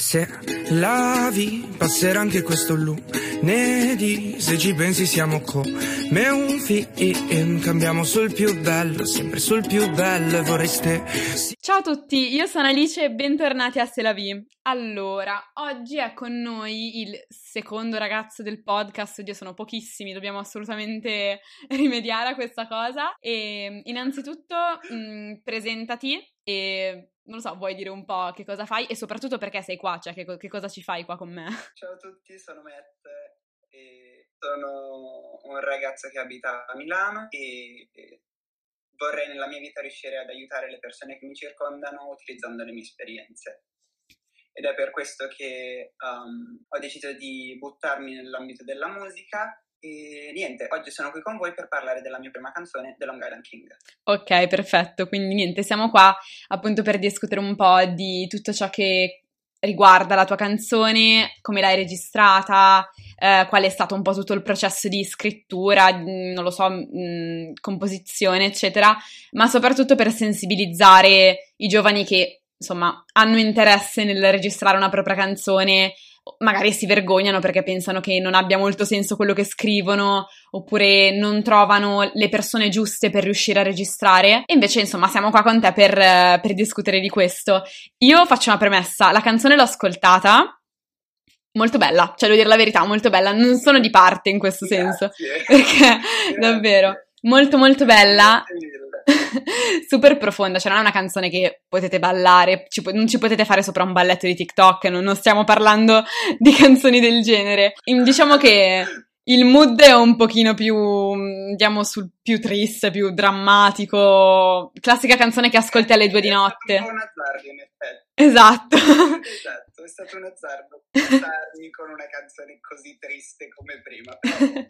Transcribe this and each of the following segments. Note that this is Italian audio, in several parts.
Se lavi, passerà anche questo lunedì. Se ci pensi, siamo come un film. Cambiamo sul più bello, sempre sul più bello. Vorreste. Ciao a tutti, io sono Alice e bentornati a Se la vi. Allora, oggi è con noi il secondo ragazzo del podcast. Oddio, sono pochissimi, dobbiamo assolutamente rimediare a questa cosa. E innanzitutto, mh, presentati e non lo so, vuoi dire un po' che cosa fai e soprattutto perché sei qua, cioè che, che cosa ci fai qua con me? Ciao a tutti, sono Matt e sono un ragazzo che abita a Milano e, vorrei nella mia vita riuscire ad aiutare le persone che mi circondano utilizzando le mie esperienze. Ed è per questo che um, ho deciso di buttarmi nell'ambito della musica e niente, oggi sono qui con voi per parlare della mia prima canzone, The Long Island King. Ok, perfetto. Quindi niente, siamo qua appunto per discutere un po' di tutto ciò che riguarda la tua canzone, come l'hai registrata, eh, qual è stato un po' tutto il processo di scrittura, non lo so, mh, composizione, eccetera, ma soprattutto per sensibilizzare i giovani che insomma hanno interesse nel registrare una propria canzone magari si vergognano perché pensano che non abbia molto senso quello che scrivono oppure non trovano le persone giuste per riuscire a registrare. E invece, insomma, siamo qua con te per, per discutere di questo. Io faccio una premessa: la canzone l'ho ascoltata. Molto bella, cioè devo dire la verità, molto bella. Non sono di parte in questo Grazie. senso, perché Grazie. davvero molto molto bella. super profonda, cioè non è una canzone che potete ballare, ci, non ci potete fare sopra un balletto di TikTok, non, non stiamo parlando di canzoni del genere. Diciamo che il mood è un pochino più, andiamo sul più triste, più drammatico, classica canzone che ascolti alle due di notte. È stato un po' un azzardo in effetti. Esatto. esatto, è stato un azzardo starmi con una canzone così triste come prima. Però...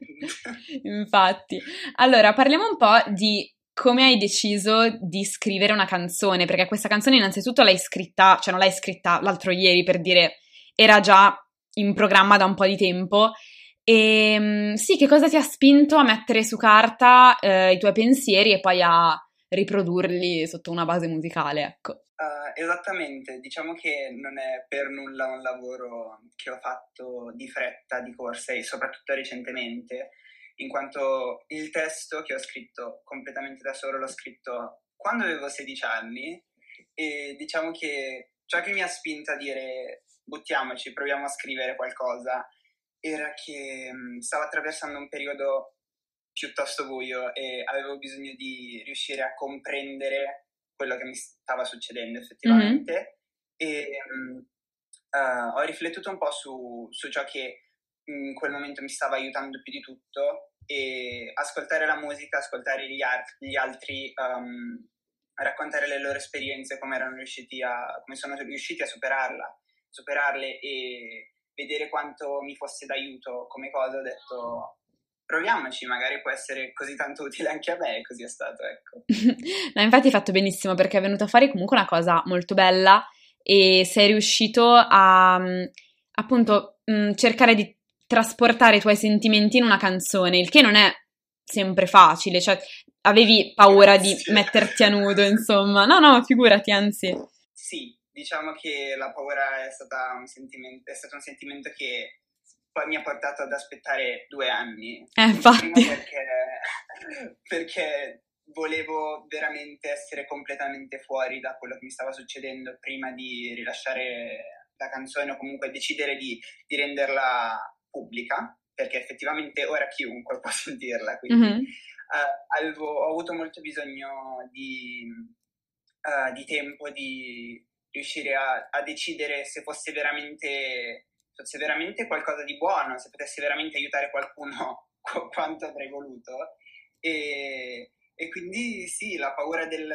Infatti. Allora, parliamo un po' di come hai deciso di scrivere una canzone? Perché questa canzone innanzitutto l'hai scritta, cioè non l'hai scritta l'altro ieri per dire, era già in programma da un po' di tempo. E mm, sì, che cosa ti ha spinto a mettere su carta eh, i tuoi pensieri e poi a riprodurli sotto una base musicale, ecco? Uh, esattamente, diciamo che non è per nulla un lavoro che ho fatto di fretta, di corsa e soprattutto recentemente in quanto il testo che ho scritto completamente da solo l'ho scritto quando avevo 16 anni e diciamo che ciò che mi ha spinto a dire buttiamoci, proviamo a scrivere qualcosa era che mh, stavo attraversando un periodo piuttosto buio e avevo bisogno di riuscire a comprendere quello che mi stava succedendo effettivamente mm-hmm. e mh, uh, ho riflettuto un po' su, su ciò che in quel momento mi stava aiutando più di tutto e ascoltare la musica, ascoltare gli, ar- gli altri, um, raccontare le loro esperienze, come a, come sono riusciti a superarla, superarle e vedere quanto mi fosse d'aiuto come cosa, ho detto proviamoci, magari può essere così tanto utile anche a me e così è stato, ecco. no, infatti hai fatto benissimo perché è venuta fuori comunque una cosa molto bella e sei riuscito a appunto mh, cercare di trasportare i tuoi sentimenti in una canzone, il che non è sempre facile, cioè avevi paura di metterti a nudo, insomma. No, no, figurati, anzi. Sì, diciamo che la paura è, stata un sentimento, è stato un sentimento che poi mi ha portato ad aspettare due anni. Eh, infatti. Prima perché, perché volevo veramente essere completamente fuori da quello che mi stava succedendo prima di rilasciare la canzone o comunque decidere di, di renderla pubblica, perché effettivamente ora chiunque può sentirla, quindi Mhm. uh, avevo, ho avuto molto bisogno di, uh, di tempo di riuscire a, a, decidere se fosse veramente, fosse veramente qualcosa di buono, se potesse veramente aiutare qualcuno qu- quanto avrei voluto. E, e quindi sì, la paura del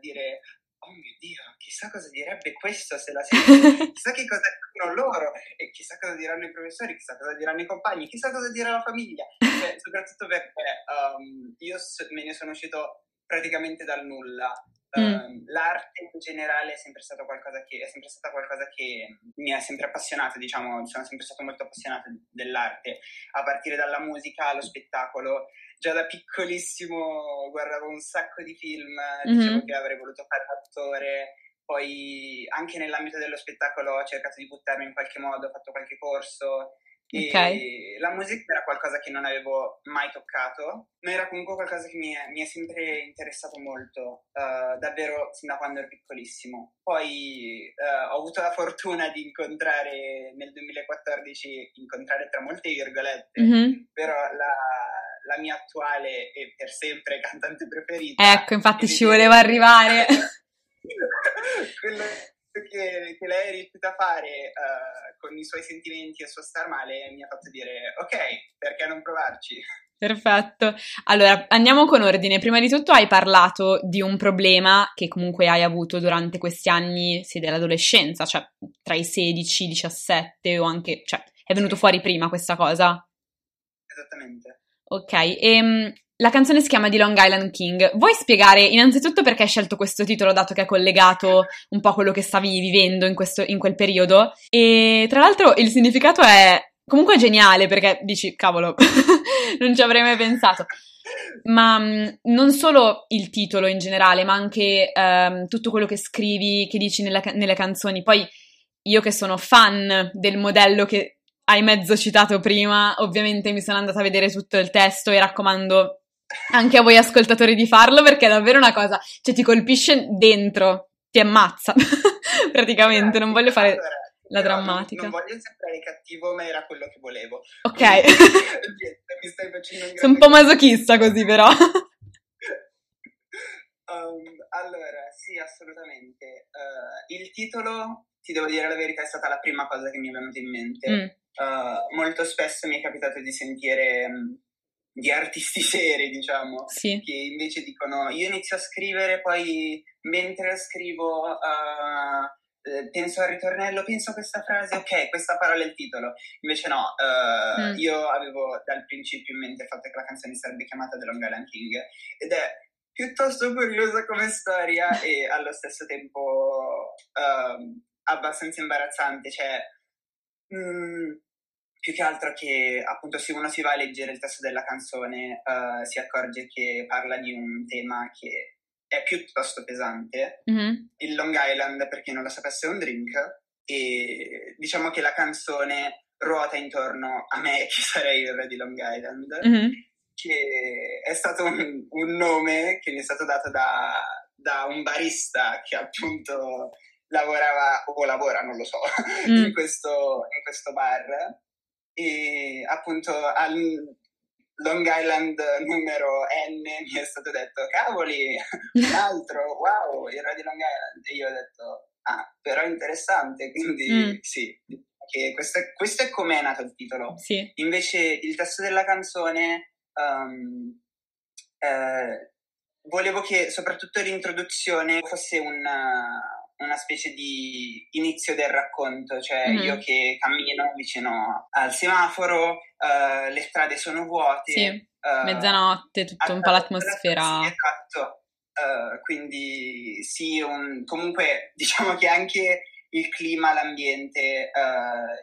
dire oh mio Dio, chissà cosa direbbe questo se la sente, chissà che cosa dicono loro, e chissà cosa diranno i professori, chissà cosa diranno i compagni, chissà cosa dirà la famiglia, cioè, soprattutto perché um, io me ne sono uscito praticamente dal nulla. Mm. Um, l'arte in generale è sempre, stato qualcosa che, è sempre stata qualcosa che mi ha sempre appassionato, diciamo, sono sempre stato molto appassionato dell'arte, a partire dalla musica allo spettacolo. Già da piccolissimo guardavo un sacco di film, Mhm. dicevo che avrei voluto fare attore, poi anche nell'ambito dello spettacolo ho cercato di buttarmi in qualche modo, ho fatto qualche corso, Okay. la musica era qualcosa che non avevo mai toccato, ma era comunque qualcosa che mi è, mi è sempre interessato molto, uh, davvero sin da quando ero piccolissimo. Poi uh, ho avuto la fortuna di incontrare nel 2014, incontrare tra molte virgolette, mm-hmm. però la, la, mia attuale e per sempre cantante preferita. Ecco, infatti ci volevo arrivare. quello che, che, lei è riuscita a fare uh, con i suoi sentimenti e il suo star male mi ha fatto dire ok, perché non provarci? Perfetto. Allora, andiamo con ordine. Prima di tutto hai parlato di un problema che comunque hai avuto durante questi anni sì, dell'adolescenza, cioè tra i 16, 17 o anche... cioè è venuto fuori prima questa cosa? Esattamente. Ok, ehm, la canzone si chiama di Long Island King. Vuoi spiegare innanzitutto perché hai scelto questo titolo, dato che è collegato un po' a quello che stavi vivendo in, questo, in quel periodo? E tra l'altro il significato è comunque geniale perché dici, cavolo, non ci avrei mai pensato. Ma mm, non solo il titolo in generale, ma anche um, tutto quello che scrivi, che dici nella, nelle canzoni. Poi io che sono fan del modello che hai mezzo citato prima, ovviamente mi sono andata a vedere tutto il testo e raccomando anche a voi ascoltatori di farlo perché è davvero una cosa, cioè ti colpisce dentro, ti ammazza praticamente, non voglio fare allora, la drammatica. Non, non voglio sembrare cattivo, ma era quello che volevo. Ok. Mi stai facendo un Sono un po' masochista così però. um, allora, sì, assolutamente. Uh, il titolo, ti devo dire la verità, è stata la prima cosa che mi è venuta in mente. Mm. Uh, molto spesso mi è capitato di sentire... Um, di artisti seri, diciamo, sì. che invece dicono io inizio a scrivere, poi mentre scrivo uh, penso al ritornello, penso a questa frase, ok, questa parola è il titolo. Invece no, uh, mm. io avevo dal principio in mente il fatto che la canzone sarebbe chiamata The Long Island King ed è piuttosto curiosa come storia e allo stesso tempo uh, abbastanza imbarazzante, cioè... Mm, più che altro che appunto se uno si va a leggere il testo della canzone uh, si accorge che parla di un tema che è piuttosto pesante. Mm-hmm. Il Long Island, per chi non lo sapesse, è un drink e diciamo che la canzone ruota intorno a me che sarei il re di Long Island, mm-hmm. che è stato un, un, nome che mi è stato dato da, da un barista che appunto lavorava o lavora, non lo so, mm. in, questo, in questo bar e appunto al Long Island numero N mi è stato detto cavoli, un altro, wow, il re di Long Island e io ho detto ah, però interessante, quindi mm. sì, che questo, è, questo è come è nato il titolo. Sì. Invece il testo della canzone um, eh, volevo che soprattutto l'introduzione fosse una una specie di inizio del racconto, cioè mm-hmm. io che cammino vicino al semaforo, uh, le strade sono vuote. Sì, uh, mezzanotte, tutto un po' l'atmosfera. Sì, esatto, uh, quindi sì, un, comunque diciamo che anche il clima, l'ambiente,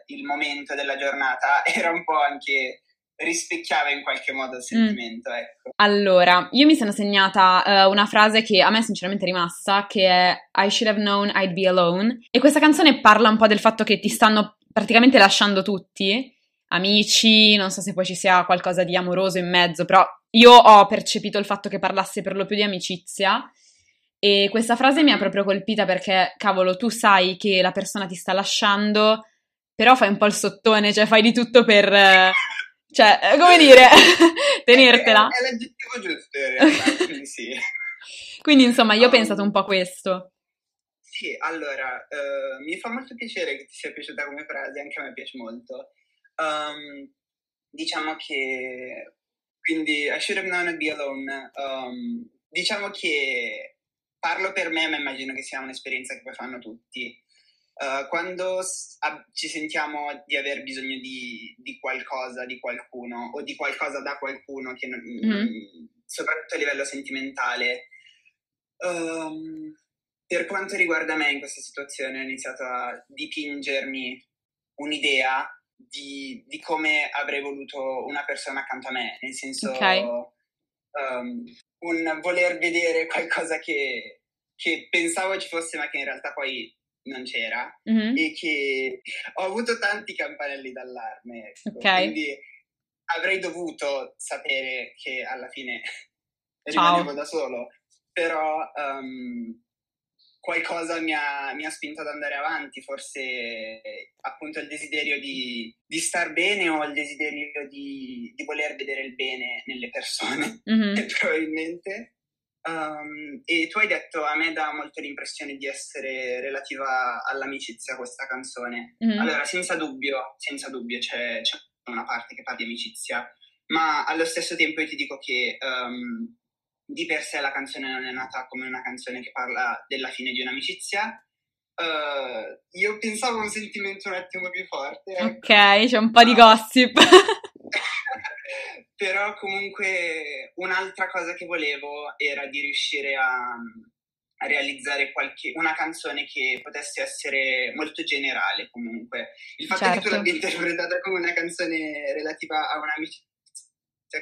il momento della giornata era un po' anche rispecchiava in qualche modo il mm. sentimento, mm. ecco. Allora, io mi sono segnata uh, una frase che a me sinceramente è rimasta, che è I should have known I'd be alone. E questa canzone parla un po' del fatto che ti stanno praticamente lasciando tutti, amici, non so se poi ci sia qualcosa di amoroso in mezzo, però io ho percepito il fatto che parlasse per lo più di amicizia. E questa frase mi ha proprio colpita perché, cavolo, tu sai che la persona ti sta lasciando, però fai un po' il sottone, cioè fai di tutto per... Cioè, eh, come dire, tenertela. È, è, l'aggettivo giusto in realtà, quindi sì. Quindi insomma, io ho um, pensato un po' a questo. Sì, allora, uh, mi fa molto piacere che ti sia piaciuta come frase, anche a me piace molto. Um, diciamo che, quindi, I should have known I'd be alone. Um, diciamo che parlo per me, ma immagino che sia un'esperienza che poi fanno tutti. Uh, quando s- ci sentiamo di aver bisogno di, di, qualcosa, di qualcuno o di qualcosa da qualcuno, che non, mm-hmm. soprattutto a livello sentimentale, um, per quanto riguarda me in questa situazione ho iniziato a dipingermi un'idea di, di come avrei voluto una persona accanto a me, nel senso okay. um, un voler vedere qualcosa che che pensavo ci fosse ma che in realtà poi non c'era Mhm. e che ho avuto tanti campanelli d'allarme. ecco. Ok. Quindi avrei dovuto sapere che alla fine rimanevo da solo, però ehm, qualcosa mi ha, mi ha spinto ad andare avanti, forse appunto il desiderio di, di star bene o il desiderio di, di voler vedere il bene nelle persone, Mhm. probabilmente. Um, e tu hai detto a me dà molto l'impressione di essere relativa all'amicizia questa canzone. Mhm. Allora, senza dubbio, senza dubbio c'è, c'è una parte che parla di amicizia, ma allo stesso tempo io ti dico che um, di per sé la canzone non è nata come una canzone che parla della fine di un'amicizia. Uh, io pensavo a un sentimento un attimo più forte. ecco. Ok, c'è un po' di gossip. Però comunque un'altra cosa che volevo era di riuscire a, a realizzare qualche, una canzone che potesse essere molto generale comunque. Il fatto che tu Certo. l'abbia interpretata come una canzone relativa a un'amicizia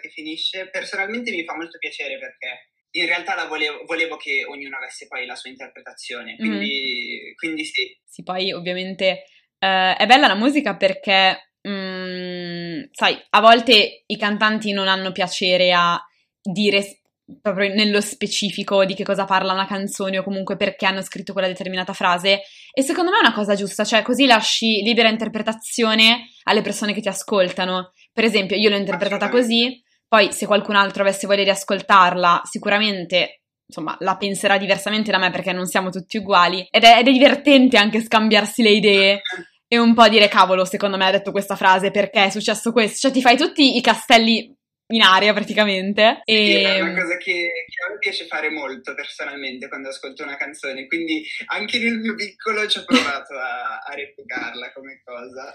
che finisce, personalmente mi fa molto piacere perché in realtà la volevo, volevo che ognuno avesse poi la sua interpretazione, quindi, quindi sì. Sì, poi ovviamente eh, è bella la musica perché, mm, sai, a volte i cantanti non hanno piacere a dire proprio nello specifico di che cosa parla una canzone o comunque perché hanno scritto quella determinata frase e secondo me è una cosa giusta, cioè così lasci libera interpretazione alle persone che ti ascoltano. Per esempio, io l'ho interpretata così, poi se qualcun altro avesse voglia di ascoltarla, sicuramente insomma, la penserà diversamente da me perché non siamo tutti uguali. Ed è, ed è divertente anche scambiarsi le idee e un po' dire, cavolo, secondo me ha detto questa frase perché è successo questo. Cioè, ti fai tutti i castelli in aria praticamente. Sì, è E... una cosa che, che a me piace fare molto personalmente quando ascolto una canzone, quindi anche nel mio piccolo ci ho provato a, a replicarla come cosa.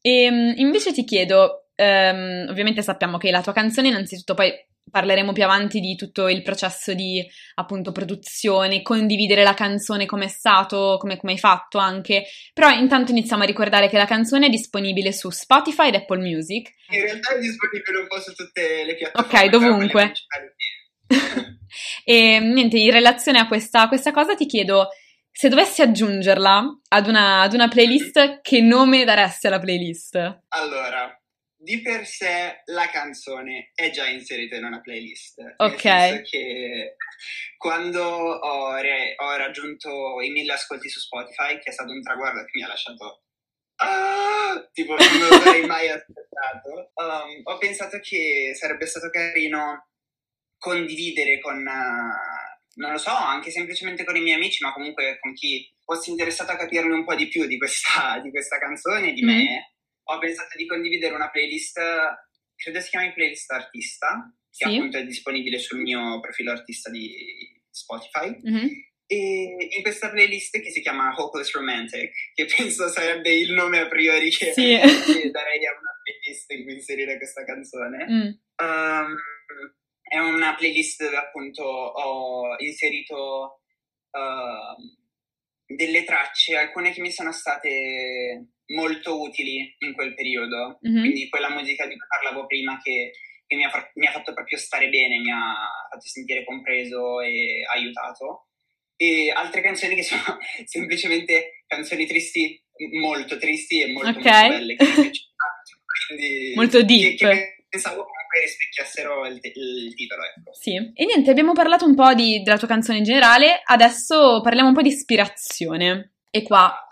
E mm, invece ti chiedo, ehm, ovviamente sappiamo che la tua canzone, innanzitutto poi parleremo più avanti di tutto il processo di appunto produzione, condividere la canzone come è stato, come, come hai fatto anche, però intanto iniziamo a ricordare che la canzone è disponibile su Spotify ed Apple Music. In realtà è disponibile un po' su tutte le piattaforme. Ok, dovunque. E niente, in relazione a questa, a questa cosa ti chiedo se dovessi aggiungerla ad una, ad una playlist, che nome daresti alla playlist? Allora, di per sé la canzone è già inserita in una playlist. nel Ok. senso che quando ho, re- ho raggiunto i mille ascolti su Spotify, che è stato un traguardo che mi ha lasciato. Ah! Tipo, non lo sarei mai aspettato. um, ho pensato che sarebbe stato carino condividere con, eh, non lo so, anche semplicemente con i miei amici, ma comunque con chi fosse interessato a capirne un po' di più di questa, di questa canzone, di Mm. me. Ho pensato di condividere una playlist, credo si chiami playlist artista, che Sì. appunto è disponibile sul mio profilo artista di Spotify. Mhm. E in questa playlist che si chiama Hopeless Romantic, che penso sarebbe il nome a priori che, Sì. che darei a una playlist in cui inserire questa canzone. Mm. Um, è una playlist dove appunto ho inserito uh, delle tracce, alcune che mi sono state molto utili in quel periodo, Mhm. quindi quella musica di cui parlavo prima che, che mi, ha, mi ha fatto proprio stare bene, mi ha fatto sentire compreso e aiutato. E altre canzoni che sono semplicemente canzoni tristi, molto tristi e molto, Ok. molto belle, che quindi Molto deep. che, che pensavo comunque rispecchiassero il, te- il titolo, ecco. Sì, e niente, abbiamo parlato un po' di- della tua canzone in generale, adesso parliamo un po' di ispirazione. E qua,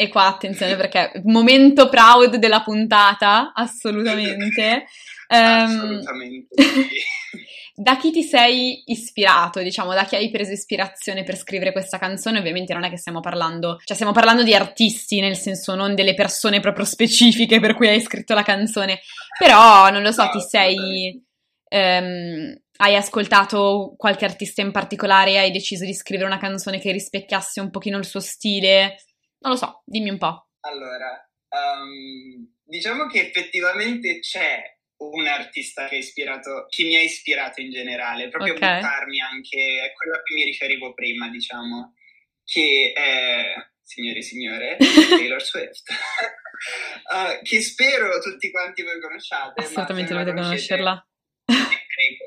e qua attenzione perché momento proud della puntata, assolutamente. Ehm, Assolutamente. da chi ti sei ispirato, diciamo, da chi hai preso ispirazione per scrivere questa canzone? Ovviamente non è che stiamo parlando, cioè stiamo parlando di artisti, nel senso non delle persone proprio specifiche per cui hai scritto la canzone, però non lo so, ti sei... ehm, hai ascoltato qualche artista in particolare e hai deciso di scrivere una canzone che rispecchiasse un pochino il suo stile? Non lo so, dimmi un po'. Allora, um, diciamo che effettivamente c'è un artista che, ha ispirato, che mi ha ispirato in generale, proprio Ok. a buttarmi anche a quello a cui mi riferivo prima, diciamo, che è, signore e signore, Taylor Swift, Uh, che spero tutti quanti voi conosciate. Assolutamente dovete conoscerla. prego,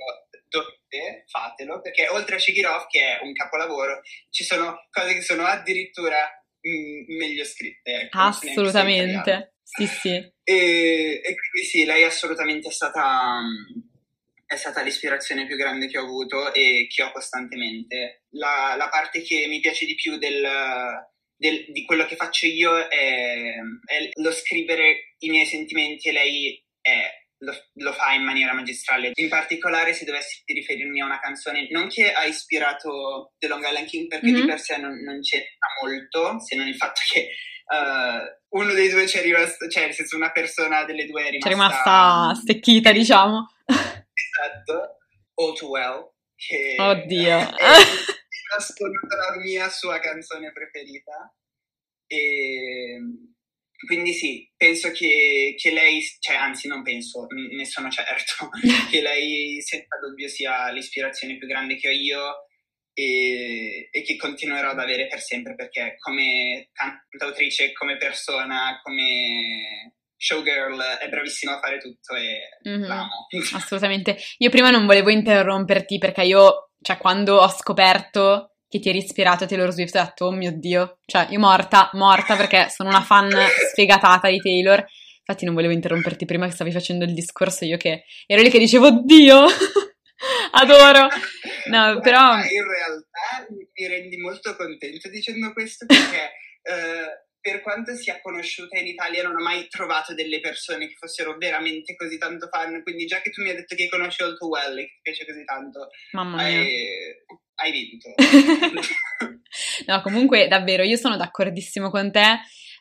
dovete, fatelo, perché oltre a Off, che è un capolavoro, ci sono cose che sono addirittura mh, meglio scritte. Ecco, assolutamente, sì sì. E, e, quindi sì, lei assolutamente è stata, è stata l'ispirazione più grande che ho avuto e che ho costantemente. La, la parte che mi piace di più del, del, di quello che faccio io è, è lo scrivere i miei sentimenti e lei è lo, lo, fa in maniera magistrale. In particolare, se dovessi riferirmi a una canzone, non che ha ispirato The Long Island King, perché mm-hmm. di per sé non, non c'entra molto, se non il fatto che uh, uno dei due c'è rimasto, cioè nel senso una persona delle due è rimasta... C'è rimasta stecchita, diciamo. Esatto. All Too Well, che Oddio. è assoluta la mia sua canzone preferita. E quindi sì, penso che, che, lei, cioè anzi non penso, ne sono certo, che lei senza dubbio sia l'ispirazione più grande che ho io e, e, che continuerò ad avere per sempre perché come cantautrice, come persona, come showgirl è bravissima a fare tutto e mm-hmm. l'amo. Assolutamente. Io prima non volevo interromperti perché io, cioè quando ho scoperto che ti eri ispirato a Taylor Swift, ho detto, oh mio Dio, cioè io morta, morta perché sono una fan sfegatata di Taylor. Infatti non volevo interromperti prima che stavi facendo il discorso, io che ero lì che dicevo, oddio, adoro. No, però... In realtà mi rendi molto contento dicendo questo perché... Uh, per quanto sia conosciuta in Italia, non ho mai trovato delle persone che fossero veramente così tanto fan. Quindi, già che tu mi hai detto che conosci All Too Well e che ti piace così tanto, Mamma mia. Hai, hai vinto. no, comunque, davvero, io sono d'accordissimo con te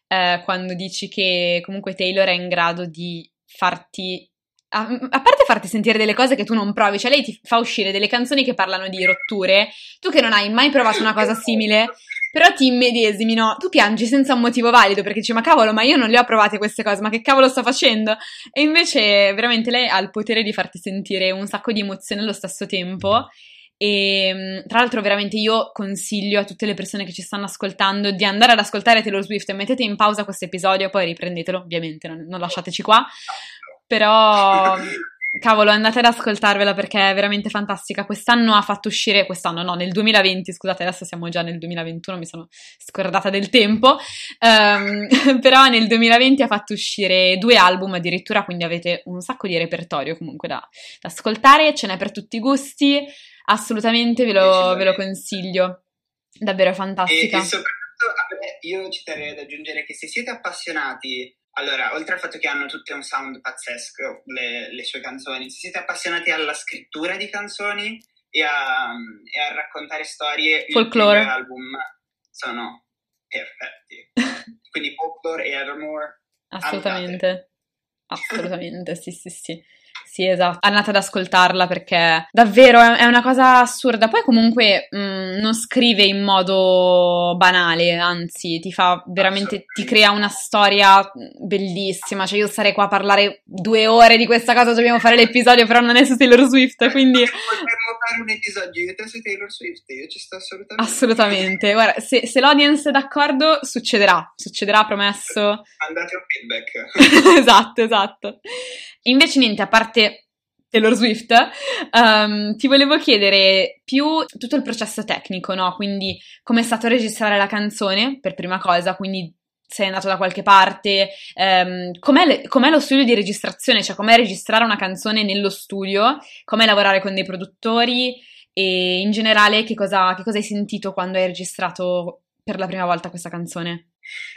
eh, quando dici che comunque Taylor è in grado di farti a, a, parte farti sentire delle cose che tu non provi, cioè lei ti fa uscire delle canzoni che parlano di rotture, tu che non hai mai provato una cosa simile, però ti immedesimi, no? Tu piangi senza un motivo valido perché dici, ma cavolo, ma io non le ho provate queste cose, ma che cavolo sto facendo? E invece veramente lei ha il potere di farti sentire un sacco di emozioni allo stesso tempo. E tra l'altro, veramente io consiglio a tutte le persone che ci stanno ascoltando di andare ad ascoltare Taylor Swift e mettete in pausa questo episodio, poi riprendetelo, ovviamente, non, non lasciateci qua. Però Cavolo, andate ad ascoltarvela perché è veramente fantastica. Quest'anno ha fatto uscire, quest'anno no, nel 2020, scusate, adesso siamo già nel 2021, mi sono scordata del tempo, um, però nel 2020 ha fatto uscire due album addirittura, quindi avete un sacco di repertorio comunque da, da ascoltare, ce n'è per tutti i gusti, assolutamente ve lo, ve lo consiglio, davvero fantastica. E, e soprattutto, io ci terrei ad aggiungere che se siete appassionati allora, oltre al fatto che hanno tutte un sound pazzesco, le, le sue canzoni, se siete appassionati alla scrittura di canzoni e a, e a raccontare storie, folklore. album sono perfetti. Quindi Folklore e Evermore. Assolutamente. Assolutamente, sì, sì, sì. Sì, esatto. Andate ad ascoltarla perché davvero è una cosa assurda. Poi comunque mh, mm, non scrive in modo banale, anzi ti fa veramente, ti crea una storia bellissima. Cioè io starei qua a parlare due ore di questa cosa, dobbiamo fare l'episodio, però non è su Taylor Swift, quindi... Fare un episodio io te su Taylor Swift, io ci sto assolutamente. Assolutamente. Guarda, se, se l'audience è d'accordo, succederà, succederà, promesso. Andate un feedback. esatto, esatto. Invece niente, a parte Taylor Swift, um, ti volevo chiedere più tutto il processo tecnico, no? Quindi come è stato registrare la canzone, per prima cosa, quindi sei andato da qualche parte, um, com'è, le, com'è, lo studio di registrazione, cioè com'è registrare una canzone nello studio, com'è lavorare con dei produttori e in generale che cosa, che cosa hai sentito quando hai registrato per la prima volta questa canzone?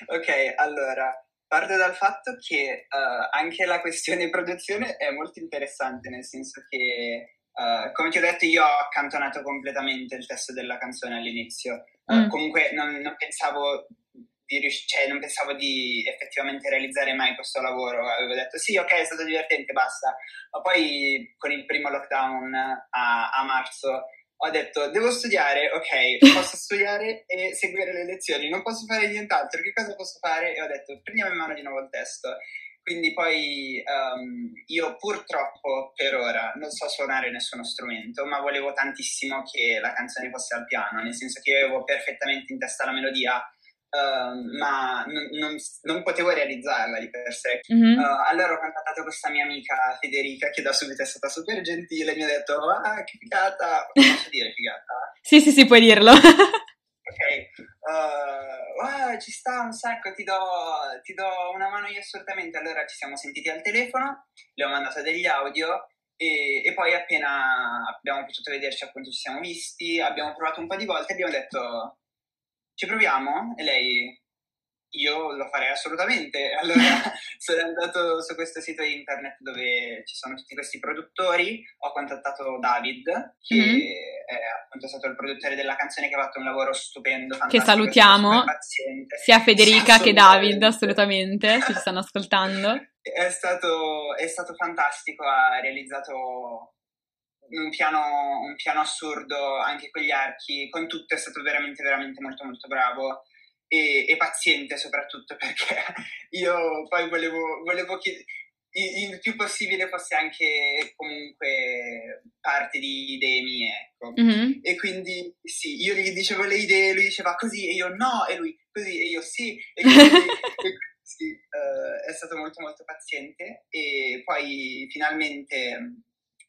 Ok, allora, Parto dal fatto che uh, anche la questione produzione è molto interessante, nel senso che, uh, come ti ho detto, io ho accantonato completamente il testo della canzone all'inizio. Uh, mm. Comunque non, non, pensavo di rius- cioè, non pensavo di effettivamente realizzare mai questo lavoro. Avevo detto sì, ok, è stato divertente, basta. Ma poi con il primo lockdown a, a marzo ho detto devo studiare, ok, posso studiare e seguire le lezioni, non posso fare nient'altro, che cosa posso fare? E ho detto prendiamo in mano di nuovo il testo. Quindi poi um, io purtroppo per ora non so suonare nessuno strumento, ma volevo tantissimo che la canzone fosse al piano, nel senso che io avevo perfettamente in testa la melodia, Uh, ma non, non, non, potevo realizzarla di per sé. Mm-hmm. Uh, allora ho contattato questa mia amica Federica che da subito è stata super gentile, mi ha detto ah che figata, posso dire figata? sì sì sì puoi dirlo. ok, uh, ah, ci sta un sacco, ti do, ti do una mano io assolutamente. Allora ci siamo sentiti al telefono, le ho mandato degli audio e, e, poi appena abbiamo potuto vederci appunto ci siamo visti, abbiamo provato un po' di volte e abbiamo detto ci proviamo? E lei, io lo farei assolutamente. Allora sono andato su questo sito internet dove ci sono tutti questi produttori, ho contattato David, che mm-hmm. è appunto stato il produttore della canzone che ha fatto un lavoro stupendo, Che salutiamo, sia Federica che David, assolutamente, se ci stanno ascoltando. È stato, è stato fantastico, ha realizzato un piano, un piano assurdo anche con gli archi, con tutto è stato veramente, veramente molto, molto bravo. E, e, paziente soprattutto perché io poi volevo, volevo che il più possibile fosse anche comunque parte di idee mie, ecco. Mm-hmm. E quindi sì, io gli dicevo le idee, lui diceva così e io no, e lui così e io sì. E quindi, e sì, uh, è stato molto molto paziente e poi finalmente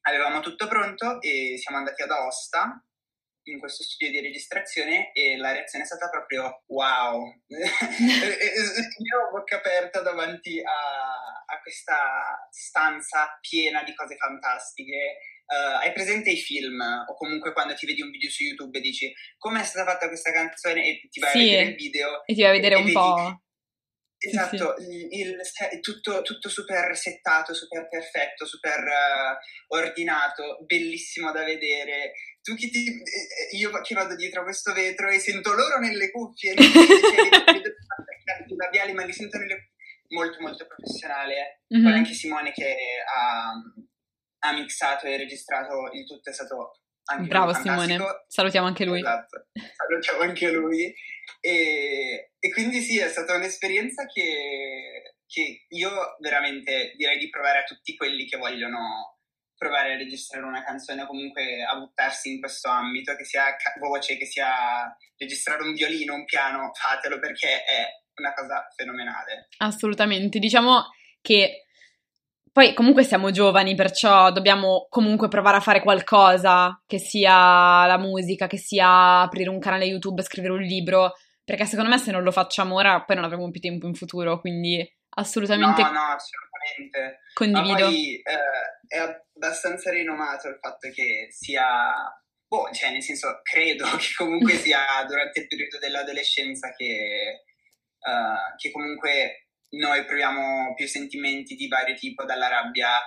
avevamo tutto pronto e siamo andati ad Aosta in questo studio di registrazione e la reazione è stata proprio wow. Io ho bocca aperta davanti a, a, questa stanza piena di cose fantastiche. Uh, hai presente i film o comunque quando ti vedi un video su YouTube e dici come è stata fatta questa canzone e ti vai sì, a vedere il video e ti vai a vedere e, un e po' Esatto, sì. il, il, tutto, tutto, super settato, super perfetto, super uh, ordinato, bellissimo da vedere. Tu che ti, eh, io che vado dietro a questo vetro e sento loro nelle cuffie, i labiali, ma li sento nelle cuffie. Molto, molto professionale. Mm-hmm. Poi anche Simone che ha, ha mixato e registrato il tutto è stato anche Bravo Simone, salutiamo anche lui. Esatto, salutiamo anche lui. E, e quindi sì, è stata un'esperienza che, che io veramente direi di provare a tutti quelli che vogliono provare a registrare una canzone o comunque a buttarsi in questo ambito, che sia voce, che sia registrare un violino, un piano, fatelo perché è una cosa fenomenale. Assolutamente, diciamo che poi comunque siamo giovani, perciò dobbiamo comunque provare a fare qualcosa, che sia la musica, che sia aprire un canale YouTube, scrivere un libro, perché secondo me se non lo facciamo ora poi non avremo più tempo in futuro, quindi assolutamente... No, no, assolutamente. Condivido. Poi eh, è abbastanza rinomato il fatto che sia... Boh, cioè nel senso, credo che comunque sia durante il periodo dell'adolescenza che, uh, che comunque noi proviamo più sentimenti di vario tipo, dalla rabbia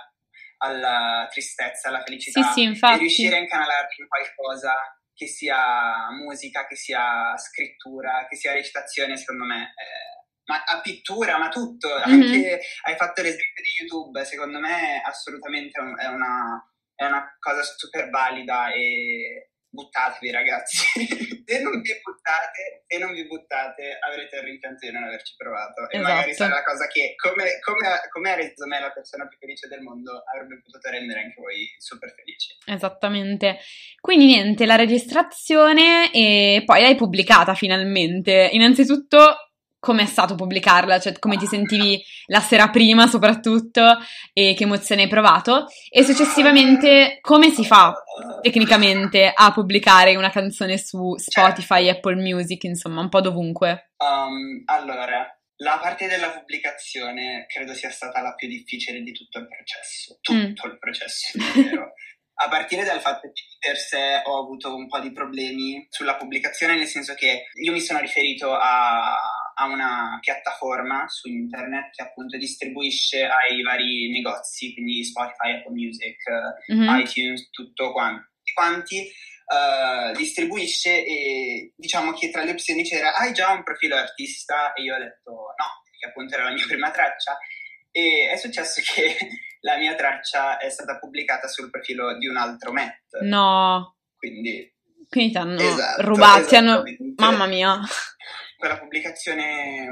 alla tristezza, alla felicità. Sì, sì, infatti. E riuscire a incanalarli in qualcosa che sia musica, che sia scrittura, che sia recitazione, secondo me, eh, ma a pittura, ma tutto, mm-hmm. anche hai fatto l'esempio di YouTube, secondo me assolutamente è una, è una cosa super valida e buttatevi ragazzi, se non vi buttate, se non vi buttate avrete il rimpianto di non averci provato e esatto. magari sarà la cosa che come, come, come ha reso me la persona più felice del mondo avrebbe potuto rendere anche voi super felici. Esattamente, quindi niente, la registrazione e poi l'hai pubblicata finalmente, innanzitutto come è stato pubblicarla, cioè come ti sentivi la sera prima soprattutto e che emozione hai provato e successivamente come si fa tecnicamente a pubblicare una canzone su Spotify, Apple Music, insomma un po' dovunque. Um, allora, la parte della pubblicazione credo sia stata la più difficile di tutto il processo, tutto mm. il processo, davvero. a partire dal fatto che per sé ho avuto un po' di problemi sulla pubblicazione, nel senso che io mi sono riferito a, a una piattaforma su internet che appunto distribuisce ai vari negozi, quindi Spotify, Apple Music, mm-hmm. iTunes, tutto quanti, quanti uh, distribuisce e diciamo che tra le opzioni c'era hai già un profilo artista e io ho detto no, perché appunto era la mia prima traccia e è successo che la mia traccia è stata pubblicata sul profilo di un altro Matt. No. Quindi... Quindi ti hanno esatto, rubati, hanno... Mamma mia. Quella pubblicazione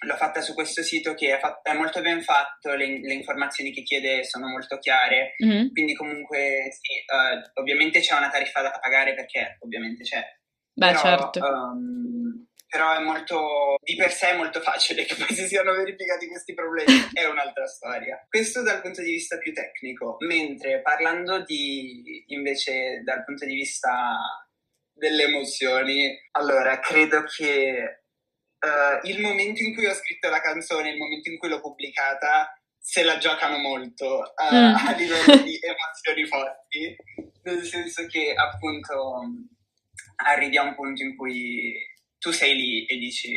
l'ho fatta su questo sito che è, fatto, è molto ben fatto, le, le, informazioni che chiede sono molto chiare, mm-hmm. quindi comunque sì, uh, ovviamente c'è una tariffa da pagare perché ovviamente c'è. Beh, Però, certo. Um, però è molto, di per sé è molto facile che poi si siano verificati questi problemi, è un'altra storia. Questo dal punto di vista più tecnico, mentre parlando di, invece dal punto di vista delle emozioni, allora credo che uh, il momento in cui ho scritto la canzone, il momento in cui l'ho pubblicata, se la giocano molto uh, mm. a livello di emozioni forti, nel senso che appunto arrivi a un punto in cui tu sei lì e dici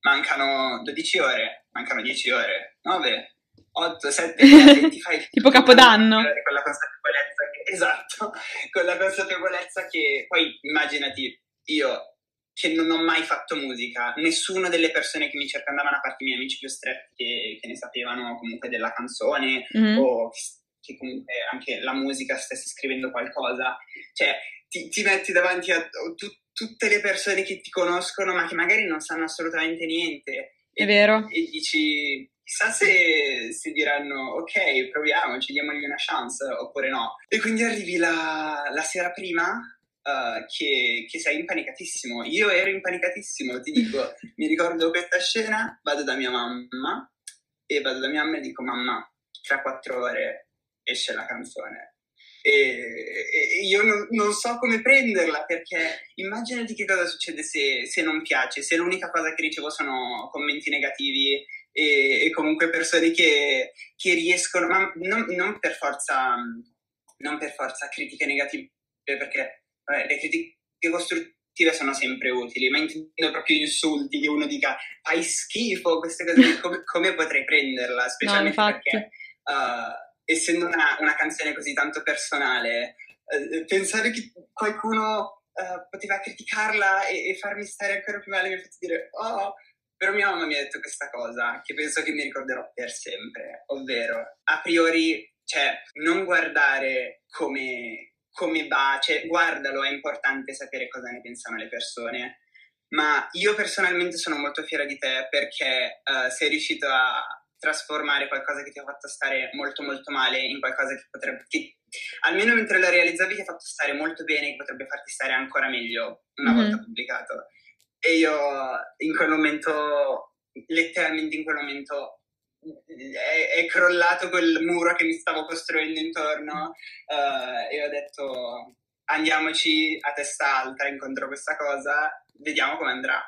mancano 12 ore, mancano 10 ore, 9, 8, 7, 10, ti fai tipo capodanno. Con la consapevolezza che, esatto, con la consapevolezza che poi immaginati io che non ho mai fatto musica, nessuna delle persone che mi circondavano, a parte i miei amici più stretti che, che ne sapevano comunque della canzone mm-hmm. o che comunque anche la musica stesse scrivendo qualcosa, cioè ti, ti metti davanti a tu, tutte le persone che ti conoscono ma che magari non sanno assolutamente niente. È e, vero. E dici, chissà se, se, diranno ok, proviamoci, diamogli una chance oppure no. E quindi arrivi la, la sera prima uh, che, che, sei impanicatissimo. Io ero impanicatissimo, ti dico, mi ricordo questa scena, vado da mia mamma e vado da mia mamma e dico mamma, tra quattro ore esce la canzone. E, e io non, non, so come prenderla perché immaginati che cosa succede se, se, non piace, se l'unica cosa che ricevo sono commenti negativi e, e comunque persone che, che riescono, ma non, non, per forza, non per forza critiche negative perché vabbè, le critiche costruttive sono sempre utili, ma intendo proprio insulti, che uno dica fai schifo, queste cose, come, come potrei prenderla? Specialmente no, perché uh, essendo una, una, canzone così tanto personale, uh, pensare che qualcuno uh, poteva criticarla e, e, farmi stare ancora più male mi ha fatto dire oh, però mia mamma mi ha detto questa cosa che penso che mi ricorderò per sempre, ovvero a priori, cioè, non guardare come, come va, cioè guardalo, è importante sapere cosa ne pensano le persone. Ma io personalmente sono molto fiera di te perché uh, sei riuscito a trasformare qualcosa che ti ha fatto stare molto molto male in qualcosa che potrebbe, che, almeno mentre lo realizzavi, ti ha fatto stare molto bene, che potrebbe farti stare ancora meglio una mm-hmm. volta pubblicato. E io in quel momento, letteralmente in quel momento, è, è, crollato quel muro che mi stavo costruendo intorno uh, e ho detto andiamoci a testa alta incontro questa cosa vediamo come andrà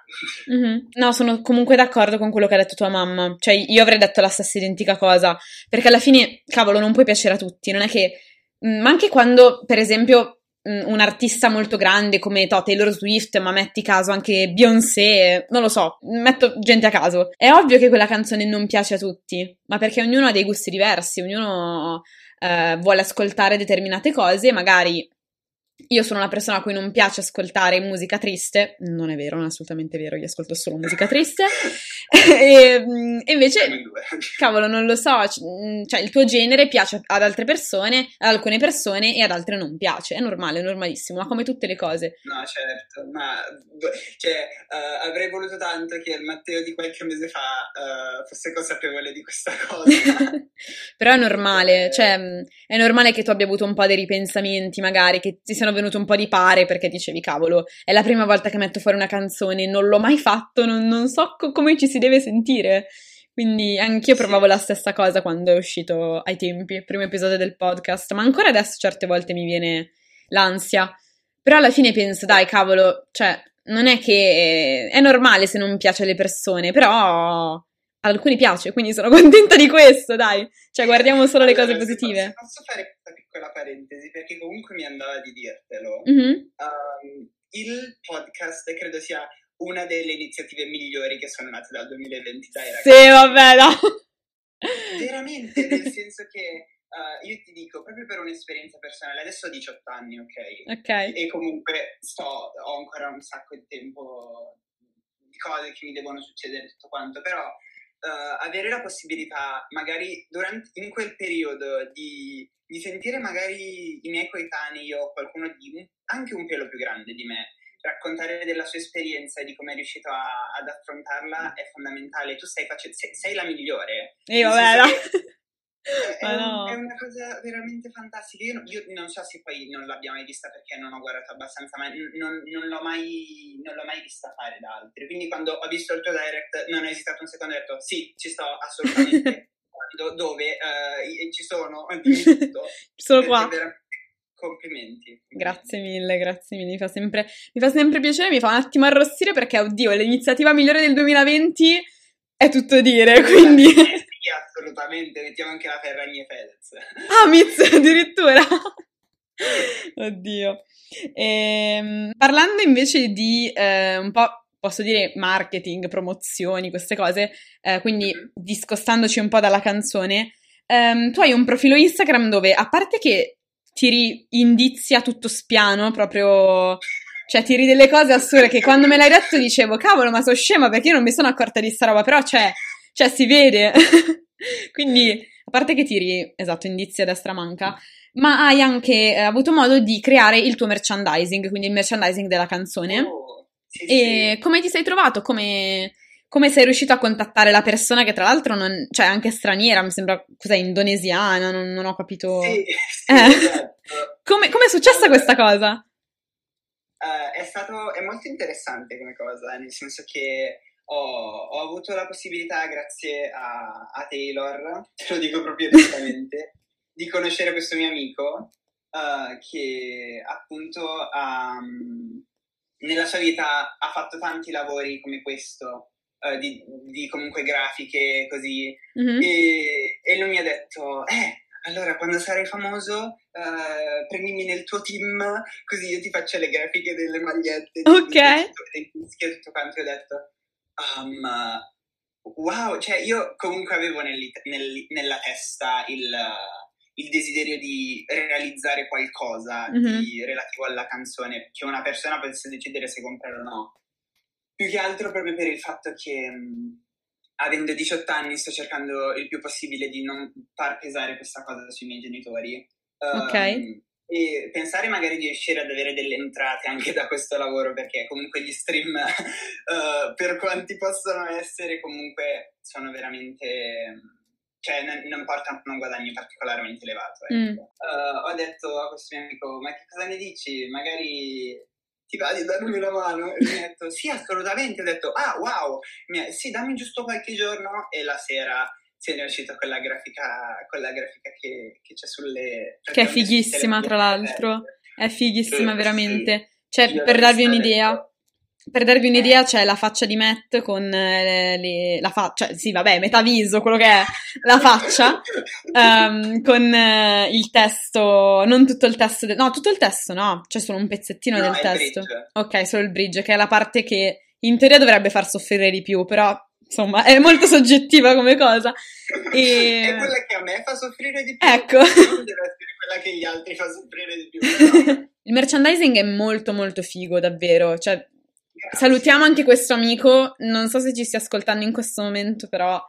mm-hmm. no sono comunque d'accordo con quello che ha detto tua mamma cioè io avrei detto la stessa identica cosa perché alla fine cavolo non puoi piacere a tutti non è che mm, ma anche quando per esempio un artista molto grande come to, Taylor Swift, ma metti caso anche Beyoncé, non lo so, metto gente a caso. È ovvio che quella canzone non piace a tutti, ma perché ognuno ha dei gusti diversi, ognuno eh, vuole ascoltare determinate cose, magari io sono una persona a cui non piace ascoltare musica triste, non è vero, non è assolutamente vero, io ascolto solo musica triste. e, e, invece, cavolo, non lo so, mm, cioè il tuo genere piace ad altre persone, ad alcune persone e ad altre non piace, è normale, è normalissimo, ma come tutte le cose. No, certo, ma cioè, uh, avrei voluto tanto che il Matteo di qualche mese fa uh, fosse consapevole di questa cosa. Però è normale, cioè è normale che tu abbia avuto un po' dei ripensamenti, magari, che ti siano venute un po' di pare perché dicevi, cavolo, è la prima volta che metto fuori una canzone, non l'ho mai fatto, non, non so co- come ci si deve sentire. Quindi anch'io provavo la stessa cosa quando è uscito ai tempi, il primo episodio del podcast, ma ancora adesso certe volte mi viene l'ansia. Però alla fine penso, dai, cavolo, cioè, non è che è normale se non piace alle persone, però a alcuni piace, quindi sono contenta di questo, dai. Cioè, guardiamo solo allora, le cose positive. Posso, posso fare piccola parentesi perché comunque mi andava di dirtelo. Mm-hmm. Um, il podcast credo sia una delle iniziative migliori che sono nate dal 2020 dai ragazzi. Sì, vabbè, no. Veramente, nel senso che uh, io ti dico, proprio per un'esperienza personale, adesso ho 18 anni, ok? Ok. E comunque sto, ho ancora un sacco di tempo di cose che mi devono succedere, tutto quanto, però uh, avere la possibilità, magari durante, in quel periodo, di di sentire magari i miei coetanei o qualcuno di anche un pelo più grande di me raccontare della sua esperienza e di come è riuscito a, ad affrontarla è fondamentale. Tu stai facendo, sei, sei, la migliore. Io, vabbè. È, è, no. è, una cosa veramente fantastica. Io, io, non so se poi non l'abbia mai vista perché non ho guardato abbastanza, ma non, non, l'ho mai, non, l'ho mai, vista fare da altri. Quindi quando ho visto il tuo direct non ho esitato un secondo e ho detto sì, ci sto assolutamente. dove uh, ci sono tutto. sono qua. Complimenti. Grazie mille, grazie mille. Mi fa, sempre, mi fa sempre piacere, mi fa un attimo arrossire perché, oddio, l'iniziativa migliore del 2020 è tutto dire, quindi... Sì, assolutamente, mettiamo anche la Ferragni e Fedez. Ah, Miz, addirittura! Oddio. Ehm, parlando invece di eh, un po', posso dire, marketing, promozioni, queste cose, eh, quindi mm-hmm. discostandoci un po' dalla canzone, ehm, tu hai un profilo Instagram dove, a parte che tiri indizi a tutto spiano, proprio cioè, tiri delle cose assurde che quando me l'hai detto dicevo, cavolo, ma sono scema perché io non mi sono accorta di sta roba, però c'è, cioè, si vede. Quindi, a parte che tiri, esatto, indizi a destra manca, ma hai anche eh, avuto modo di creare il tuo merchandising, quindi il merchandising della canzone. Oh, sì, e sì. come ti sei trovato? Come, come, sei riuscito a contattare la persona che tra l'altro non, cioè anche straniera, mi sembra, cos'è, indonesiana, non, non ho capito. Sì, sì, eh. esatto. come, è successa allora, questa cosa? Uh, è stato è molto interessante come cosa, nel senso che ho, ho avuto la possibilità, grazie a, a, Taylor, te lo dico proprio direttamente, di conoscere questo mio amico uh, che appunto um, nella sua vita ha fatto tanti lavori come questo, uh, di, di, comunque grafiche così, mm-hmm. e, e lui mi ha detto, eh, allora quando sarai famoso uh, prendimi nel tuo team così io ti faccio le grafiche delle magliette ok. dei dischi e tutto quanto. Ho detto um, wow cioè io comunque avevo nel, nel, nella testa il, il, desiderio di realizzare qualcosa mm-hmm. di, relativo alla canzone che una persona potesse decidere se comprare o no più che altro proprio per il fatto che avendo 18 anni sto cercando il più possibile di non far pesare questa cosa sui miei genitori. Ok. Um, e pensare magari di riuscire ad avere delle entrate anche da questo lavoro, perché comunque gli stream, uh, per quanti possono essere, comunque sono veramente... cioè non, non portano un guadagno particolarmente elevato. Ecco. Mm. Uh, ho detto a questo mio amico, ma che cosa ne dici? Magari ti va di darmi una mano? E mi ha detto, sì, assolutamente. Ho detto, ah, wow, mi sì, dammi giusto qualche giorno. E la sera se ne è uscita quella grafica, quella grafica che, che c'è sulle... Che è fighissima, tra l'altro. È fighissima, veramente. Cioè, per darvi un'idea... Per darvi un'idea, c'è la faccia di Matt con le, le, la faccia, sì, vabbè, metaviso, quello che è la faccia, um, con uh, il testo, non tutto il testo, de- no, tutto il testo, no, c'è solo un pezzettino no, del testo. Bridge. Ok, solo il bridge, che è la parte che in teoria dovrebbe far soffrire di più, però insomma è molto soggettiva come cosa. E... è quella che a me fa soffrire di più. Ecco. Deve essere quella che gli altri fa soffrire di più. Però... il merchandising è molto molto figo, davvero. Cioè, Salutiamo anche questo amico, non so se ci stia ascoltando in questo momento, però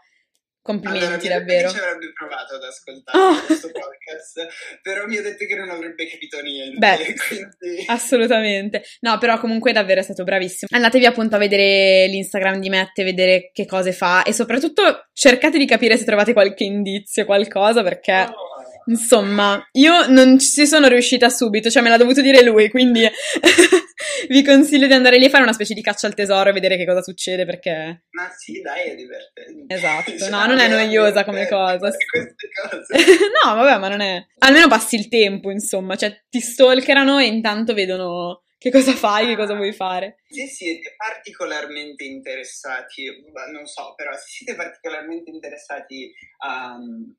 complimenti allora, davvero. Ci avrebbe provato ad ascoltare oh. questo podcast, però mi ha detto che non avrebbe capito niente. Beh, quindi... assolutamente. No, però comunque davvero è stato bravissimo. Andatevi appunto a vedere l'Instagram di Matt e vedere che cose fa e soprattutto cercate di capire se trovate qualche indizio, qualcosa, perché... Oh Insomma, io non ci sono riuscita subito, cioè me l'ha dovuto dire lui, quindi vi consiglio di andare lì a fare una specie di caccia al tesoro e vedere che cosa succede perché... Ma sì, dai, è divertente. Esatto, cioè, no, non è noiosa come cosa. Cose. no, vabbè, ma non è... Almeno passi il tempo, insomma, cioè ti stalkerano e intanto vedono che cosa fai, che cosa vuoi fare. Se siete particolarmente interessati, non so, però se siete particolarmente interessati a... Um,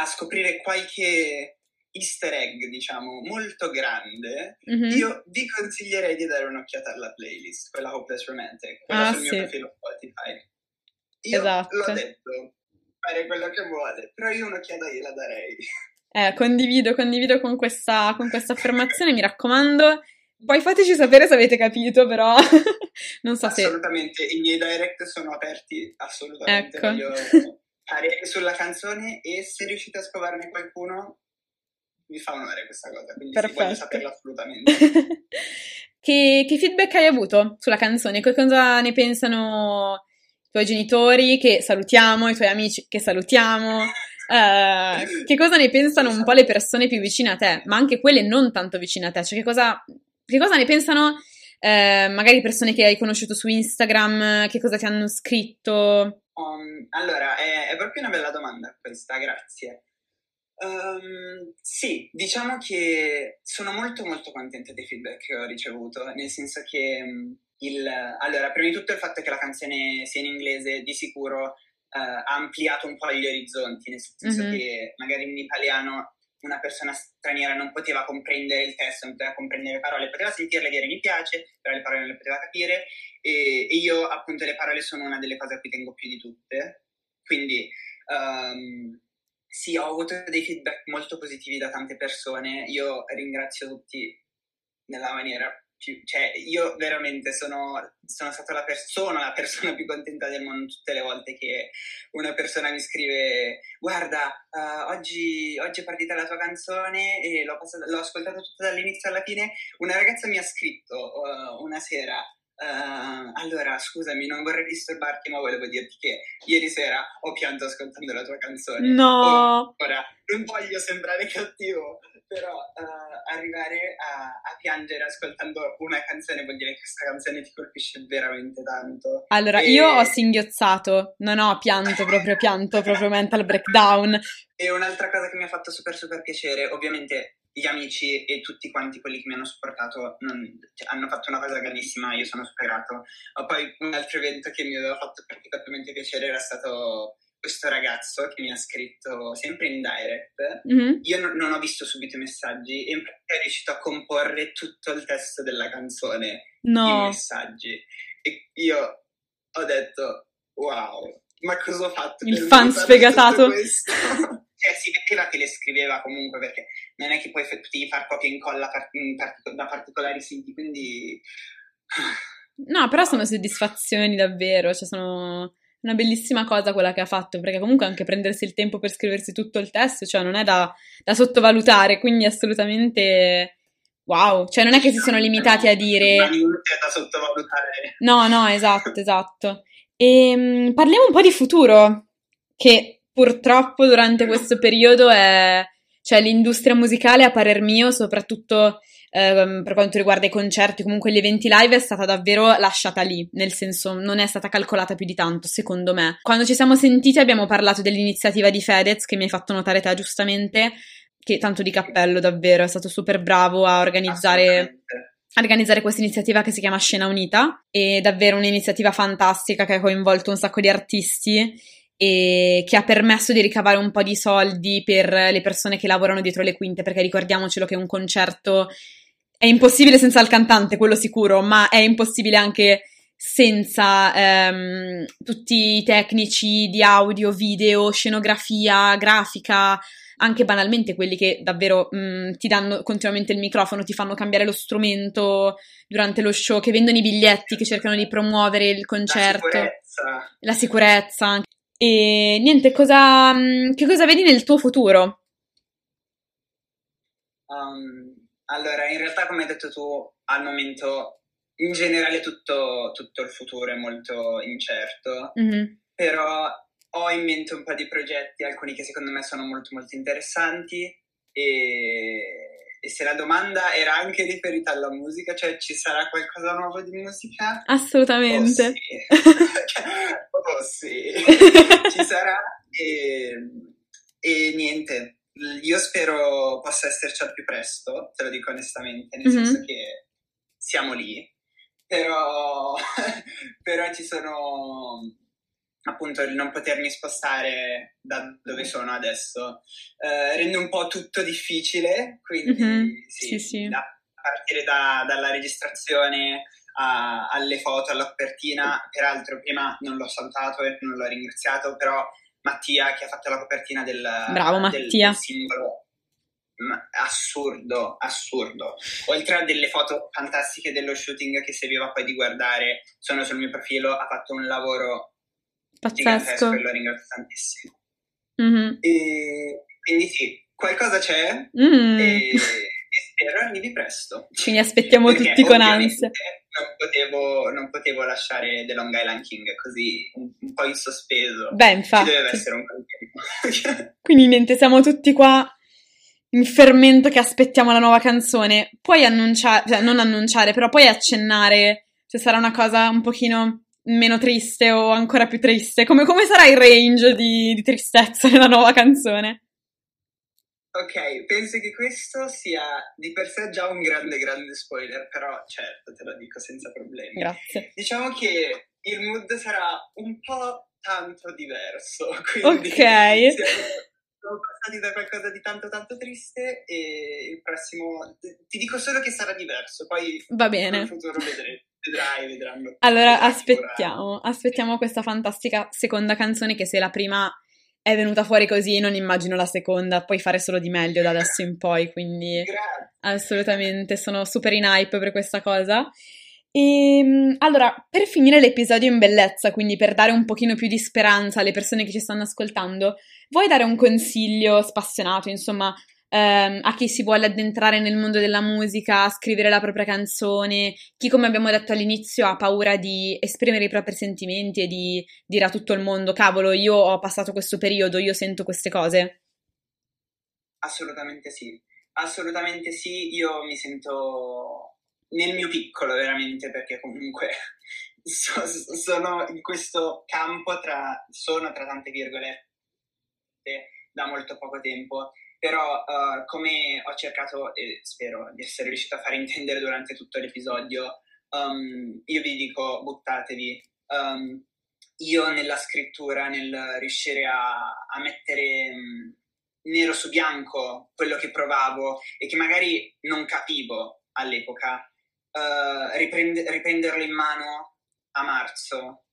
a scoprire qualche easter egg, diciamo, molto grande, mm-hmm. io vi consiglierei di dare un'occhiata alla playlist, quella Hopeless Romantic, quella ah, sul sì. mio profilo Spotify. Io esatto. l'ho detto, fare quello che vuole, però io un'occhiata gliela darei. Eh, condivido, condivido con questa, con questa affermazione, mi raccomando. Poi fateci sapere se avete capito, però non so se... Assolutamente, i miei direct sono aperti, assolutamente. Ecco. Voglio sulla canzone e se riuscite a scovarne qualcuno mi fa onore questa cosa, quindi sì, voglio saperlo assolutamente. che, che, feedback hai avuto sulla canzone? Che cosa ne pensano i tuoi genitori, che salutiamo, i tuoi amici, che salutiamo? uh, che cosa ne pensano un po' le persone più vicine a te, ma anche quelle non tanto vicine a te, cioè che cosa, che cosa ne pensano eh, magari persone che hai conosciuto su Instagram, che cosa ti hanno scritto? Um, allora, è, è, proprio una bella domanda questa, grazie. Um, sì, diciamo che sono molto molto contenta dei feedback che ho ricevuto, nel senso che mm, il, allora, prima di tutto il fatto che la canzone sia in inglese di sicuro uh, ha ampliato un po' gli orizzonti, nel senso mm-hmm. che magari in italiano una persona straniera non poteva comprendere il testo, non poteva comprendere le parole, poteva sentirle dire mi piace, però le parole non le poteva capire e, e io appunto le parole sono una delle cose a cui tengo più di tutte, quindi um, sì, ho avuto dei feedback molto positivi da tante persone, io ringrazio tutti nella maniera cioè, io veramente sono, sono stata la persona, la persona più contenta del mondo tutte le volte che una persona mi scrive guarda, uh, oggi, oggi, è partita la tua canzone e l'ho, passata, l'ho ascoltata tutta dall'inizio alla fine. Una ragazza mi ha scritto uh, una sera Uh, allora, scusami, non vorrei disturbarti, ma volevo dirti che ieri sera ho pianto ascoltando la tua canzone. No! Ora, non voglio sembrare cattivo, però uh, arrivare a, a, piangere ascoltando una canzone vuol dire che questa canzone ti colpisce veramente tanto. Allora, e... io ho singhiozzato, non ho pianto, proprio pianto, proprio mental breakdown. E un'altra cosa che mi ha fatto super super piacere, ovviamente gli amici e tutti quanti quelli che mi hanno supportato non, cioè, hanno fatto una cosa grandissima, io sono super grato. Poi un altro evento che mi aveva fatto particolarmente piacere era stato questo ragazzo che mi ha scritto sempre in direct. Mm-hmm. Io non, non, ho visto subito i messaggi e in pratica è riuscito a comporre tutto il testo della canzone no. in messaggi. E io ho detto, wow, ma cosa ho fatto? Il fan sfegatato. cioè si vedeva che le scriveva comunque perché non è che poi potevi far copia e incolla part- part- da particolari siti, quindi... No, però sono soddisfazioni davvero, cioè sono una bellissima cosa quella che ha fatto, perché comunque anche prendersi il tempo per scriversi tutto il testo, cioè non è da, da sottovalutare, quindi assolutamente wow, cioè non è che si sono limitati a dire... Non è da sottovalutare. No, no, esatto, esatto. E ehm, parliamo un po' di futuro, che purtroppo durante questo periodo è, cioè l'industria musicale, a parer mio, soprattutto ehm, per quanto riguarda i concerti, comunque gli eventi live, è stata davvero lasciata lì, nel senso non è stata calcolata più di tanto, secondo me. Quando ci siamo sentiti abbiamo parlato dell'iniziativa di Fedez, che mi hai fatto notare te giustamente, che tanto di cappello davvero, è stato super bravo a organizzare a organizzare questa iniziativa che si chiama Scena Unita, è davvero un'iniziativa fantastica che ha coinvolto un sacco di artisti e che ha permesso di ricavare un po' di soldi per le persone che lavorano dietro le quinte, perché ricordiamocelo che un concerto è impossibile senza il cantante, quello sicuro, ma è impossibile anche senza ehm, tutti i tecnici di audio, video, scenografia, grafica, anche banalmente quelli che davvero mh, mm, ti danno continuamente il microfono, ti fanno cambiare lo strumento durante lo show, che vendono i biglietti, che cercano di promuovere il concerto. La sicurezza. La sicurezza. E niente, cosa, mm, che cosa vedi nel tuo futuro? Um, allora, in realtà, come hai detto tu, al momento, in generale, tutto, tutto il futuro è molto incerto, mm-hmm. però ho in mente un po' di progetti, alcuni che secondo me sono molto, molto interessanti e e se la domanda era anche riferita alla musica, cioè ci sarà qualcosa nuovo di musica? Assolutamente. Oh sì, oh, sì. ci sarà e, e, niente, io spero possa esserci al più presto, te lo dico onestamente, nel mm-hmm. senso che siamo lì, però, però ci sono appunto il non potermi spostare da dove sono adesso eh, rende un po' tutto difficile, quindi mm-hmm. sì, sì, sì. Da, partire da, dalla registrazione a, alle foto, alla copertina, peraltro prima non l'ho salutato e non l'ho ringraziato, però Mattia che ha fatto la copertina del, Bravo, del, del singolo assurdo, assurdo. Oltre a delle foto fantastiche dello shooting che serviva poi di guardare, sono sul mio profilo, ha fatto un lavoro Pazzesco. E lo ringrazio tantissimo. Mm-hmm. E quindi sì, qualcosa c'è mm. e, e, spero arrivi presto. Quindi aspettiamo Perché tutti con ansia. Non potevo, non potevo, lasciare The Long Island King così un, un po' in sospeso. Beh, infatti. Ci deve essere un po'. Quindi niente, siamo tutti qua in fermento che aspettiamo la nuova canzone. Puoi annunciare, cioè non annunciare, però puoi accennare se sarà una cosa un pochino meno triste o ancora più triste. Come, come sarà il range di, di tristezza nella nuova canzone? Ok, penso che questo sia di per sé già un grande, grande spoiler, però certo, te lo dico senza problemi. Grazie. Diciamo che il mood sarà un po' tanto diverso, quindi Ok. siamo, siamo passati da qualcosa di tanto tanto triste e il prossimo, ti dico solo che sarà diverso, poi Va nel bene. futuro vedrai, vedrai, vedranno. Allora Vedrai aspettiamo, aspettiamo questa fantastica seconda canzone che se la prima è venuta fuori così non immagino la seconda, puoi fare solo di meglio da adesso in poi, quindi Grazie. assolutamente sono super in hype per questa cosa. E allora, per finire l'episodio in bellezza, quindi per dare un pochino più di speranza alle persone che ci stanno ascoltando, vuoi dare un consiglio spassionato, insomma, ehm, a chi si vuole addentrare nel mondo della musica, scrivere la propria canzone, chi, come abbiamo detto all'inizio, ha paura di esprimere i propri sentimenti e di dire a tutto il mondo, cavolo, io ho passato questo periodo, io sento queste cose. Assolutamente sì, assolutamente sì, io mi sento nel mio piccolo veramente perché comunque so- sono in questo campo tra, sono tra tante virgolette da molto poco tempo, però eh, come ho cercato e spero di essere riuscito a fare intendere durante tutto l'episodio, um, io vi dico buttatevi. Um, io nella scrittura, nel riuscire a, a mettere mh, nero su bianco quello che provavo e che magari non capivo all'epoca, eh, riprende- riprenderlo in mano a marzo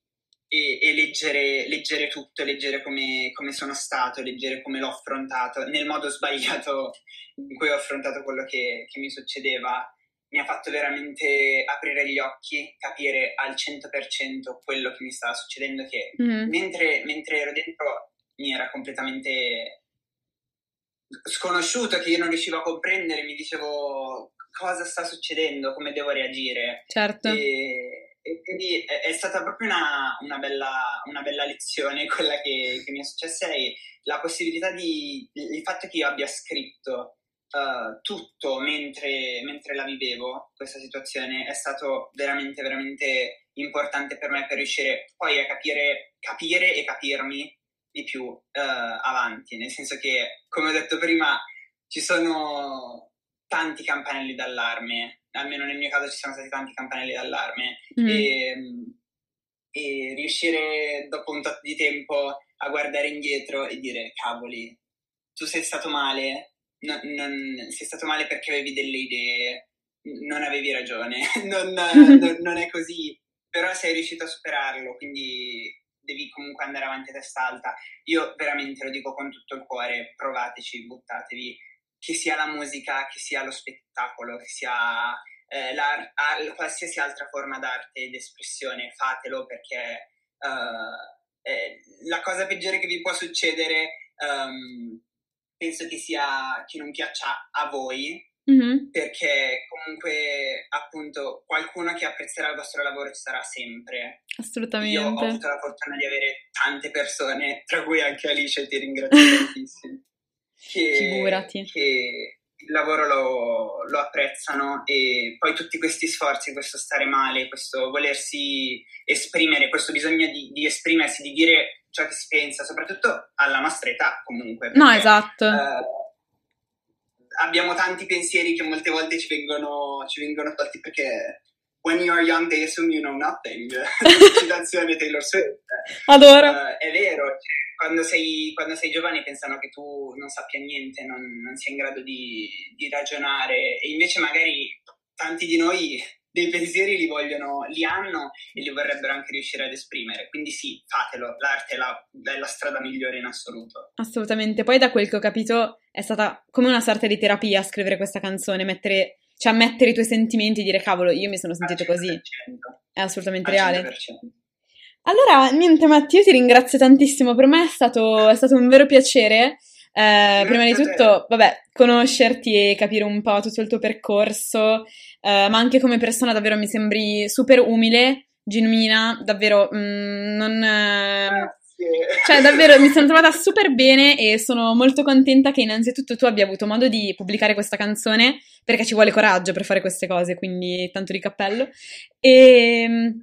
e, e leggere, leggere tutto, leggere come, come sono stato, leggere come l'ho affrontato nel modo sbagliato in cui ho affrontato quello che, che mi succedeva, mi ha fatto veramente aprire gli occhi, capire al 100% quello che mi stava succedendo, che Mhm. mentre, mentre ero dentro mi era completamente sconosciuto, che io non riuscivo a comprendere, mi dicevo cosa sta succedendo, come devo reagire. Certo. E, e quindi è, è stata proprio una, una bella, una bella lezione quella che, che mi è successa e la possibilità di, il fatto che io abbia scritto eh, tutto mentre, mentre la vivevo, questa situazione, è stato veramente, veramente importante per me per riuscire poi a capire, capire e capirmi di più eh, avanti, nel senso che, come ho detto prima, ci sono tanti campanelli d'allarme, almeno nel mio caso ci sono stati tanti campanelli d'allarme Mm. e, e riuscire dopo un tot di tempo a guardare indietro e dire cavoli, tu sei stato male, no- non, sei stato male perché avevi delle idee, non avevi ragione, non, non- non è così, però sei riuscito a superarlo, quindi devi comunque andare avanti a testa alta. Io veramente lo dico con tutto il cuore, provateci, buttatevi, che sia la musica, che sia lo spettacolo, che sia eh, al- qualsiasi altra forma d'arte ed espressione, fatelo perché eh, eh, la cosa peggiore che vi può succedere ehm, penso che sia che non piaccia a voi Mhm. perché comunque appunto qualcuno che apprezzerà il vostro lavoro ci sarà sempre. Io ho Assolutamente. avuto la fortuna di avere tante persone, tra cui anche Alice, ti ringrazio tantissimo, che, Figurati. che il lavoro lo, lo apprezzano e poi tutti questi sforzi, questo stare male, questo volersi esprimere, questo bisogno di, di esprimersi, di dire ciò che si pensa, soprattutto alla nostra età comunque. No, perché, esatto. eh, abbiamo tanti pensieri che molte volte ci vengono, ci vengono tolti perché when you are young they assume you know nothing. Citazione Taylor Swift. Adoro. Eh, è vero, cioè, quando, sei, quando sei giovane pensano che tu non sappia niente, non, non sia in grado di, di ragionare e invece magari tanti di noi dei pensieri li vogliono, li hanno e li vorrebbero anche riuscire ad esprimere. Quindi sì, fatelo, l'arte è la, è la strada migliore in assoluto. Assolutamente. Poi da quel che ho capito è stata come una sorta di terapia scrivere questa canzone, mettere, cioè ammettere i tuoi sentimenti e dire cavolo, io mi sono sentito così. 100%, È assolutamente al reale. 100%. Allora, niente Matti, io ti ringrazio tantissimo, per me è stato, è stato un vero piacere. Eh, prima di tutto, vabbè, conoscerti e capire un po' tutto il tuo percorso, eh, ma anche come persona davvero mi sembri super umile, genuina, davvero mm, non, eh, Cioè, davvero mi sono trovata super bene e sono molto contenta che innanzitutto tu abbia avuto modo di pubblicare questa canzone, perché ci vuole coraggio per fare queste cose, quindi tanto di cappello. E,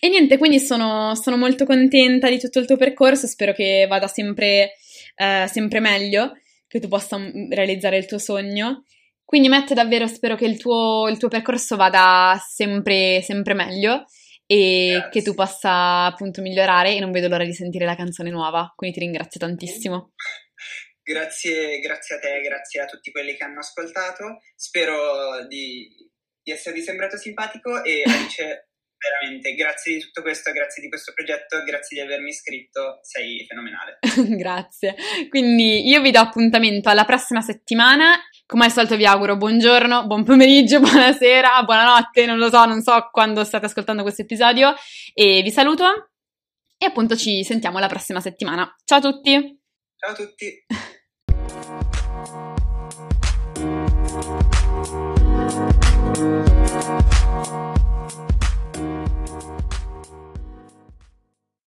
e niente, quindi sono, sono, molto contenta di tutto il tuo percorso, spero che vada sempre, eh, sempre meglio, che tu possa mm, realizzare il tuo sogno. Quindi Matt, davvero spero che il tuo, il tuo percorso vada sempre, sempre meglio e grazie. che tu possa appunto migliorare e non vedo l'ora di sentire la canzone nuova, quindi ti ringrazio tantissimo. Grazie, grazie a te, grazie a tutti quelli che hanno ascoltato, spero di, di esservi sembrato simpatico e Alice, veramente grazie di tutto questo, grazie di questo progetto, grazie di avermi iscritto, sei fenomenale. grazie, quindi io vi do appuntamento alla prossima settimana come al solito vi auguro buongiorno, buon pomeriggio, buonasera, buonanotte, non lo so, non so quando state ascoltando questo episodio e vi saluto e appunto ci sentiamo la prossima settimana. Ciao a tutti! Ciao a tutti!